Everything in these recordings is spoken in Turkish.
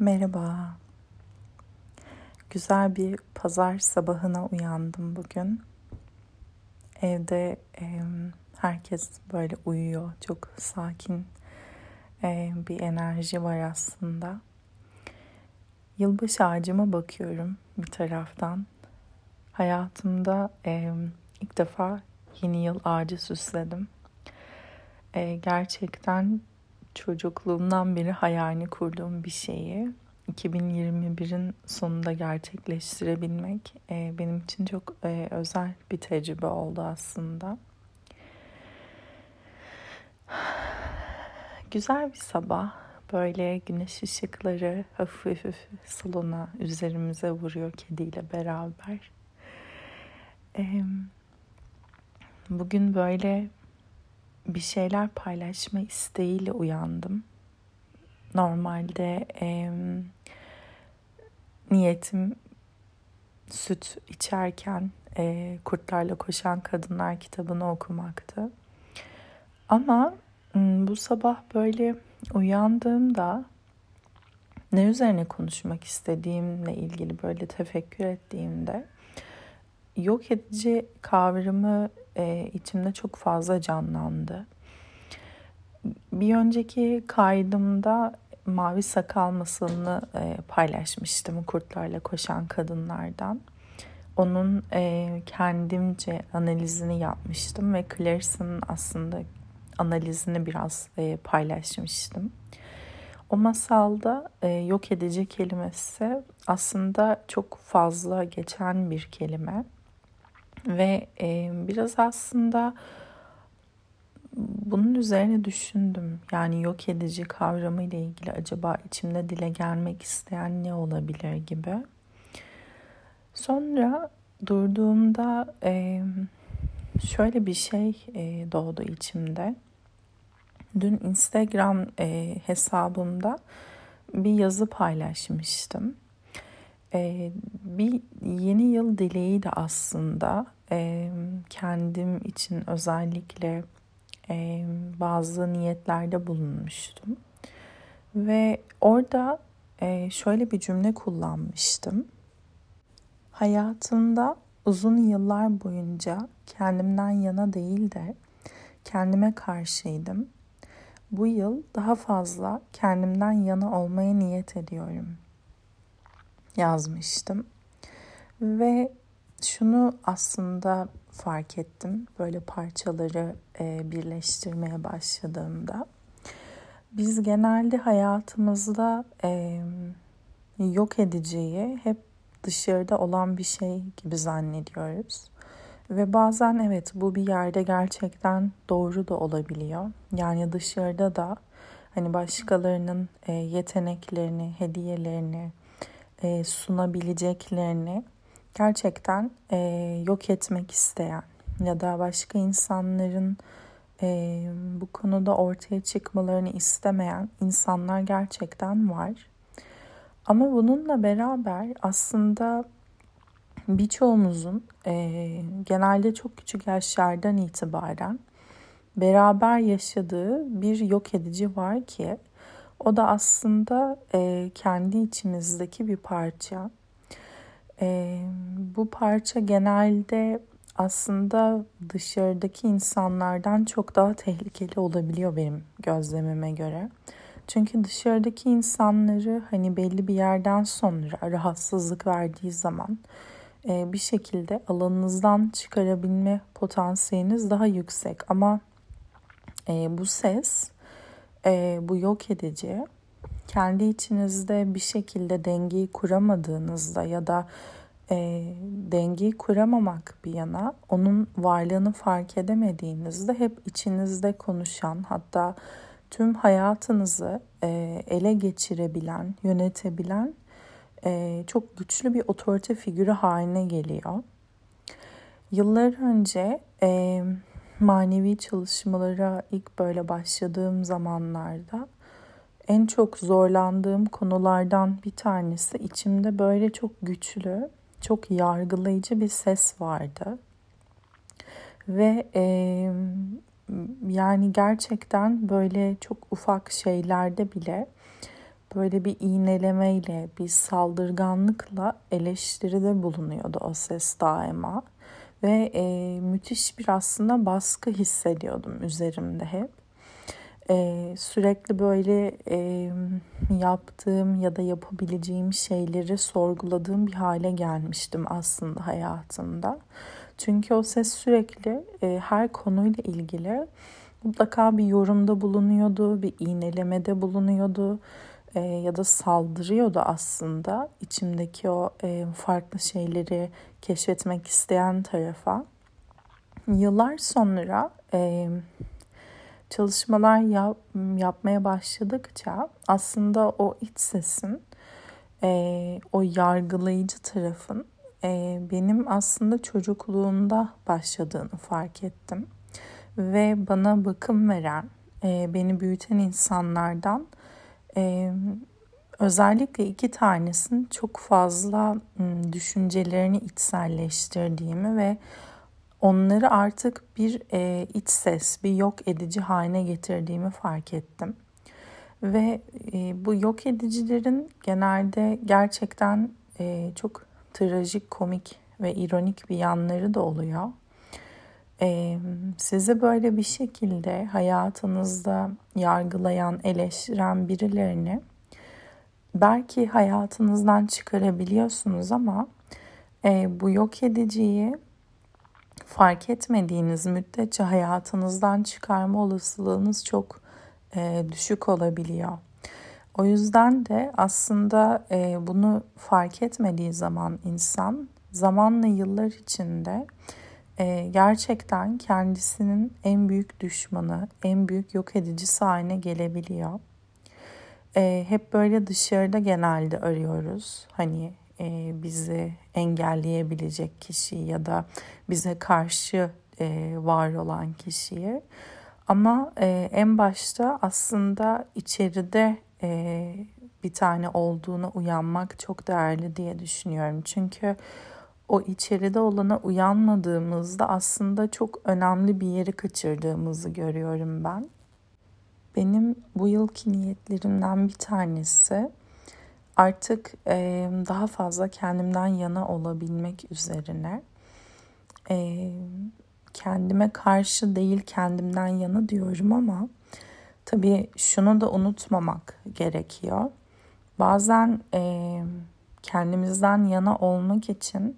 Merhaba. Güzel bir pazar sabahına uyandım bugün. Evde e, herkes böyle uyuyor. Çok sakin e, bir enerji var aslında. Yılbaşı ağacıma bakıyorum bir taraftan. Hayatımda e, ilk defa yeni yıl ağacı süsledim. E, gerçekten çocukluğumdan beri hayalini kurduğum bir şeyi 2021'in sonunda gerçekleştirebilmek e, benim için çok e, özel bir tecrübe oldu aslında. Güzel bir sabah. Böyle güneş ışıkları hafif hafif salona üzerimize vuruyor kediyle beraber. Bugün böyle bir şeyler paylaşma isteğiyle uyandım. Normalde e, niyetim süt içerken e, Kurtlarla Koşan Kadınlar kitabını okumaktı. Ama bu sabah böyle uyandığımda ne üzerine konuşmak istediğimle ilgili böyle tefekkür ettiğimde yok edici kavramı e, içimde çok fazla canlandı. Bir önceki kaydımda mavi sakal masalını e, paylaşmıştım kurtlarla koşan kadınlardan. Onun e, kendimce analizini yapmıştım ve Clarice'ın aslında analizini biraz e, paylaşmıştım. O masalda e, yok edici kelimesi aslında çok fazla geçen bir kelime ve e, biraz aslında bunun üzerine düşündüm. Yani yok edici kavramı ile ilgili acaba içimde dile gelmek isteyen ne olabilir gibi. Sonra durduğumda e, şöyle bir şey e, doğdu içimde. Dün Instagram e, hesabımda bir yazı paylaşmıştım. E, bir yeni yıl dileği de aslında e, kendim için özellikle e, bazı niyetlerde bulunmuştum. Ve orada e, şöyle bir cümle kullanmıştım. Hayatımda uzun yıllar boyunca kendimden yana değil de kendime karşıydım. Bu yıl daha fazla kendimden yana olmaya niyet ediyorum. Yazmıştım. Ve şunu aslında fark ettim. Böyle parçaları e, birleştirmeye başladığımda. Biz genelde hayatımızda yok edeceği hep dışarıda olan bir şey gibi zannediyoruz. Ve bazen evet bu bir yerde gerçekten doğru da olabiliyor. Yani dışarıda da hani başkalarının e, yeteneklerini, hediyelerini e, sunabileceklerini gerçekten e, yok etmek isteyen ya da başka insanların e, bu konuda ortaya çıkmalarını istemeyen insanlar gerçekten var. Ama bununla beraber aslında birçoğumuzun e, genelde çok küçük yaşlardan itibaren beraber yaşadığı bir yok edici var ki o da aslında e, kendi içimizdeki bir parça. E, bu parça genelde aslında dışarıdaki insanlardan çok daha tehlikeli olabiliyor benim gözlemime göre. Çünkü dışarıdaki insanları hani belli bir yerden sonra rahatsızlık verdiği zaman e, bir şekilde alanınızdan çıkarabilme potansiyeliniz daha yüksek. Ama e, bu ses, e, bu yok edici kendi içinizde bir şekilde dengeyi kuramadığınızda ya da e, dengeyi kuramamak bir yana onun varlığını fark edemediğinizde hep içinizde konuşan hatta tüm hayatınızı e, ele geçirebilen, yönetebilen e, çok güçlü bir otorite figürü haline geliyor. Yıllar önce e, manevi çalışmalara ilk böyle başladığım zamanlarda en çok zorlandığım konulardan bir tanesi içimde böyle çok güçlü, çok yargılayıcı bir ses vardı. Ve e, yani gerçekten böyle çok ufak şeylerde bile böyle bir iğnelemeyle, bir saldırganlıkla eleştiride bulunuyordu o ses daima. Ve e, müthiş bir aslında baskı hissediyordum üzerimde hep. E, sürekli böyle e, yaptığım ya da yapabileceğim şeyleri sorguladığım bir hale gelmiştim aslında hayatımda. Çünkü o ses sürekli e, her konuyla ilgili mutlaka bir yorumda bulunuyordu, bir iğnelemede bulunuyordu e, ya da saldırıyordu aslında içimdeki o e, farklı şeyleri keşfetmek isteyen tarafa. Yıllar sonra e, çalışmalar yap, yapmaya başladıkça aslında o iç sesin, e, o yargılayıcı tarafın e, benim aslında çocukluğumda başladığını fark ettim. Ve bana bakım veren, e, beni büyüten insanlardan e, özellikle iki tanesinin çok fazla düşüncelerini içselleştirdiğimi ve onları artık bir e, iç ses, bir yok edici haline getirdiğimi fark ettim. Ve e, bu yok edicilerin genelde gerçekten e, çok trajik, komik ve ironik bir yanları da oluyor. Sizi böyle bir şekilde hayatınızda yargılayan, eleştiren birilerini belki hayatınızdan çıkarabiliyorsunuz ama e, bu yok ediciyi fark etmediğiniz müddetçe hayatınızdan çıkarma olasılığınız çok e, düşük olabiliyor. O yüzden de aslında e, bunu fark etmediği zaman insan zamanla yıllar içinde e, gerçekten kendisinin en büyük düşmanı, en büyük yok edicisi haline gelebiliyor. E, hep böyle dışarıda genelde arıyoruz. Hani e, bizi engelleyebilecek kişi ya da bize karşı e, var olan kişiyi. Ama e, en başta aslında içeride e, bir tane olduğuna uyanmak çok değerli diye düşünüyorum. Çünkü o içeride olana uyanmadığımızda aslında çok önemli bir yeri kaçırdığımızı görüyorum ben. Benim bu yılki niyetlerimden bir tanesi artık e, daha fazla kendimden yana olabilmek üzerine. E, kendime karşı değil kendimden yana diyorum ama tabii şunu da unutmamak gerekiyor. Bazen e, kendimizden yana olmak için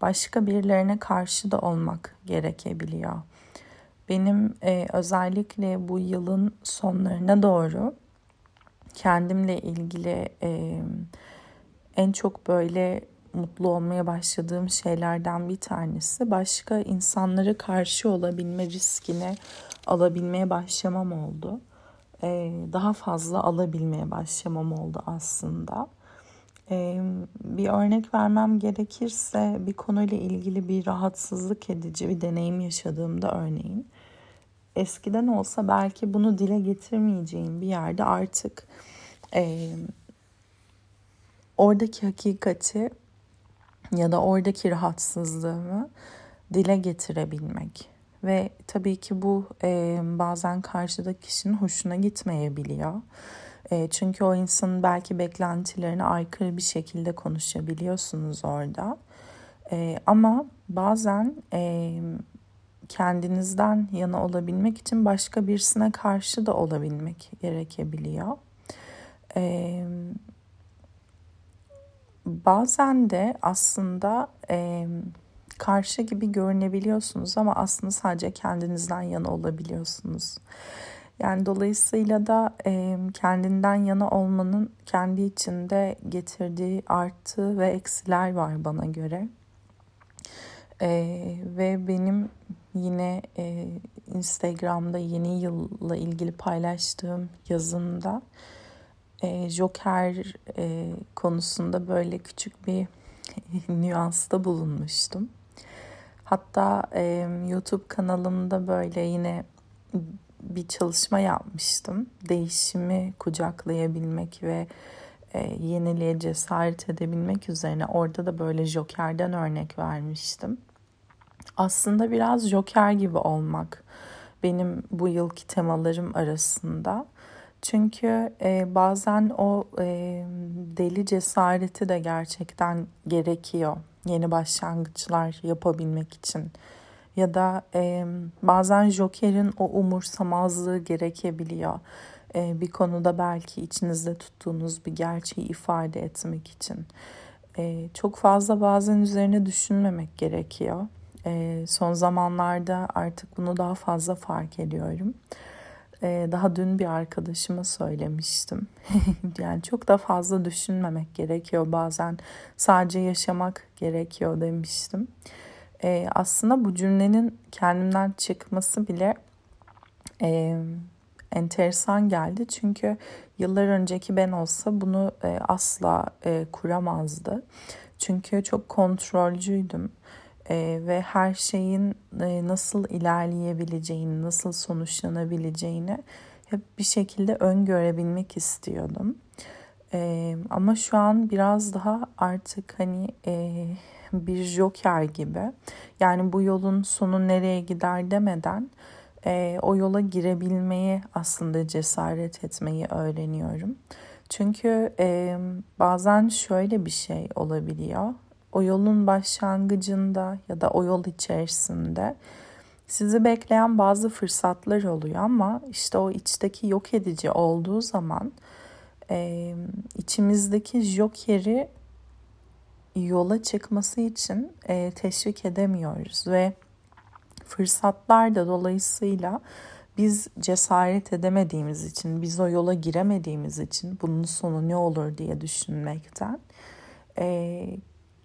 başka birilerine karşı da olmak gerekebiliyor. Benim e, özellikle bu yılın sonlarına doğru kendimle ilgili e, en çok böyle mutlu olmaya başladığım şeylerden bir tanesi başka insanlara karşı olabilme riskini alabilmeye başlamam oldu. E, daha fazla alabilmeye başlamam oldu aslında. Bir örnek vermem gerekirse bir konuyla ilgili bir rahatsızlık edici bir deneyim yaşadığımda örneğin eskiden olsa belki bunu dile getirmeyeceğim bir yerde artık e, oradaki hakikati ya da oradaki rahatsızlığımı dile getirebilmek ve tabii ki bu e, bazen karşıdaki kişinin hoşuna gitmeyebiliyor. E, çünkü o insanın belki beklentilerine aykırı bir şekilde konuşabiliyorsunuz orada. E, ama bazen e, kendinizden yana olabilmek için başka birisine karşı da olabilmek gerekebiliyor. E, bazen de aslında e, karşı gibi görünebiliyorsunuz ama aslında sadece kendinizden yana olabiliyorsunuz. Yani dolayısıyla da e, kendinden yana olmanın kendi içinde getirdiği artı ve eksiler var bana göre. E, ve benim yine e, Instagram'da yeni yılla ilgili paylaştığım yazımda e, Joker e, konusunda böyle küçük bir nüansta bulunmuştum. Hatta e, YouTube kanalımda böyle yine bir çalışma yapmıştım. Değişimi kucaklayabilmek ve e, yeniliğe cesaret edebilmek üzerine orada da böyle Joker'den örnek vermiştim. Aslında biraz Joker gibi olmak benim bu yılki temalarım arasında. Çünkü e, bazen o e, deli cesareti de gerçekten gerekiyor yeni başlangıçlar yapabilmek için. Ya da e, bazen Joker'in o umursamazlığı gerekebiliyor. E, bir konuda belki içinizde tuttuğunuz bir gerçeği ifade etmek için. E, çok fazla bazen üzerine düşünmemek gerekiyor. E, son zamanlarda artık bunu daha fazla fark ediyorum. E, daha dün bir arkadaşıma söylemiştim. yani çok da fazla düşünmemek gerekiyor bazen. Sadece yaşamak gerekiyor demiştim. E, aslında bu cümlenin kendimden çıkması bile e, enteresan geldi. Çünkü yıllar önceki ben olsa bunu e, asla e, kuramazdı. Çünkü çok kontrolcüydüm e, ve her şeyin e, nasıl ilerleyebileceğini, nasıl sonuçlanabileceğini hep bir şekilde öngörebilmek istiyordum. E, ama şu an biraz daha artık hani e, bir joker gibi yani bu yolun sonu nereye gider demeden e, o yola girebilmeyi aslında cesaret etmeyi öğreniyorum. Çünkü e, bazen şöyle bir şey olabiliyor o yolun başlangıcında ya da o yol içerisinde sizi bekleyen bazı fırsatlar oluyor ama işte o içteki yok edici olduğu zaman e, içimizdeki jokeri yola çıkması için e, teşvik edemiyoruz ve fırsatlar da dolayısıyla biz cesaret edemediğimiz için, biz o yola giremediğimiz için bunun sonu ne olur diye düşünmekten e,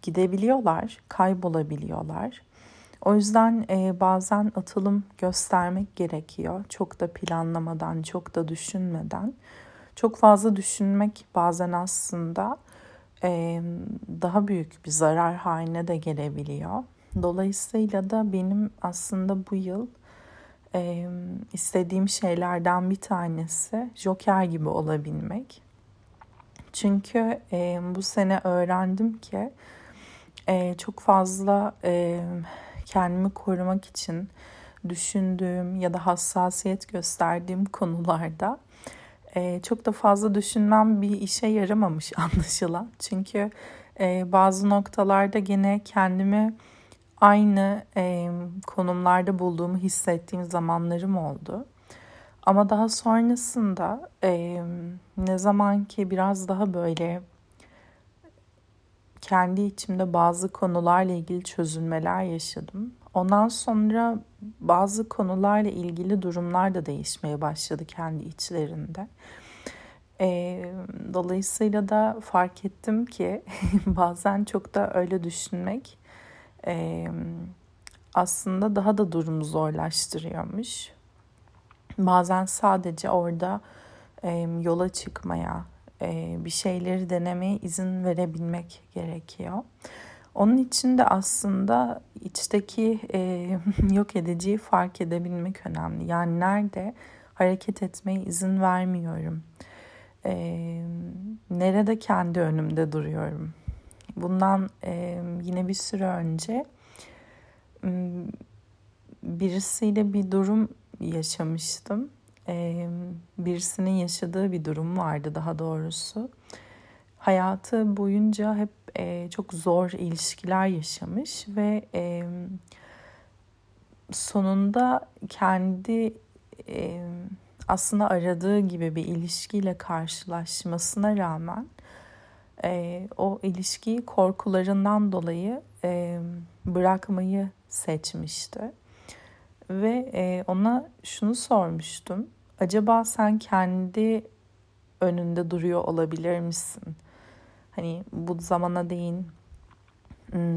gidebiliyorlar, kaybolabiliyorlar. O yüzden e, bazen atılım göstermek gerekiyor. Çok da planlamadan, çok da düşünmeden. Çok fazla düşünmek bazen aslında e, daha büyük bir zarar haline de gelebiliyor. Dolayısıyla da benim aslında bu yıl e, istediğim şeylerden bir tanesi Joker gibi olabilmek. Çünkü e, bu sene öğrendim ki e, çok fazla e, kendimi korumak için düşündüğüm ya da hassasiyet gösterdiğim konularda e, çok da fazla düşünmem bir işe yaramamış anlaşılan. Çünkü e, bazı noktalarda gene kendimi aynı e, konumlarda bulduğumu hissettiğim zamanlarım oldu. Ama daha sonrasında e, ne zaman ki biraz daha böyle kendi içimde bazı konularla ilgili çözülmeler yaşadım. Ondan sonra bazı konularla ilgili durumlar da değişmeye başladı kendi içlerinde. Dolayısıyla da fark ettim ki bazen çok da öyle düşünmek aslında daha da durumu zorlaştırıyormuş. Bazen sadece orada yola çıkmaya, bir şeyleri denemeye izin verebilmek gerekiyor. Onun için de aslında içteki e, yok ediciyi fark edebilmek önemli. Yani nerede hareket etmeye izin vermiyorum. E, nerede kendi önümde duruyorum. Bundan e, yine bir süre önce birisiyle bir durum yaşamıştım e, birisinin yaşadığı bir durum vardı daha doğrusu. Hayatı boyunca hep e, çok zor ilişkiler yaşamış ve e, sonunda kendi e, aslında aradığı gibi bir ilişkiyle karşılaşmasına rağmen e, o ilişkiyi korkularından dolayı e, bırakmayı seçmişti. Ve e, ona şunu sormuştum. Acaba sen kendi önünde duruyor olabilir misin? Hani bu zamana değin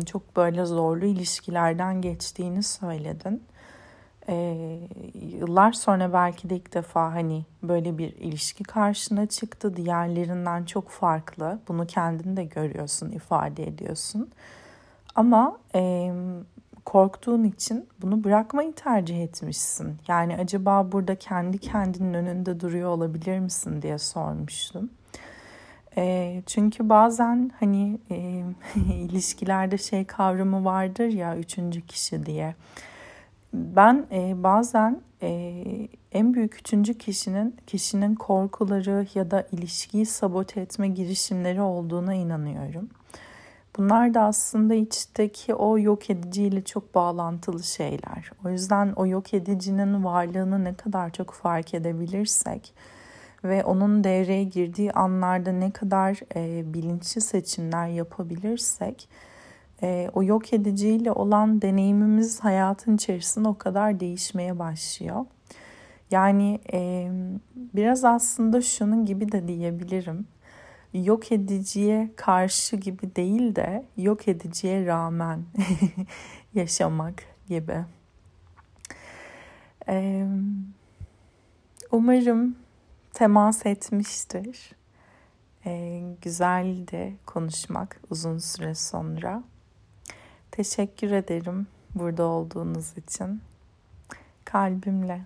çok böyle zorlu ilişkilerden geçtiğini söyledin. Ee, yıllar sonra belki de ilk defa hani böyle bir ilişki karşına çıktı. Diğerlerinden çok farklı. Bunu kendin de görüyorsun, ifade ediyorsun. Ama e, korktuğun için bunu bırakmayı tercih etmişsin. Yani acaba burada kendi kendinin önünde duruyor olabilir misin diye sormuştum. Çünkü bazen hani e, ilişkilerde şey kavramı vardır ya üçüncü kişi diye. Ben e, bazen e, en büyük üçüncü kişinin kişinin korkuları ya da ilişkiyi sabote etme girişimleri olduğuna inanıyorum. Bunlar da aslında içteki o yok ediciyle çok bağlantılı şeyler. O yüzden o yok edicinin varlığını ne kadar çok fark edebilirsek ve onun devreye girdiği anlarda ne kadar e, bilinçli seçimler yapabilirsek e, o yok ediciyle olan deneyimimiz hayatın içerisinde o kadar değişmeye başlıyor. Yani e, biraz aslında şunun gibi de diyebilirim. Yok ediciye karşı gibi değil de yok ediciye rağmen yaşamak gibi. Umarım temas etmiştir. E, güzeldi konuşmak uzun süre sonra. Teşekkür ederim burada olduğunuz için. Kalbimle.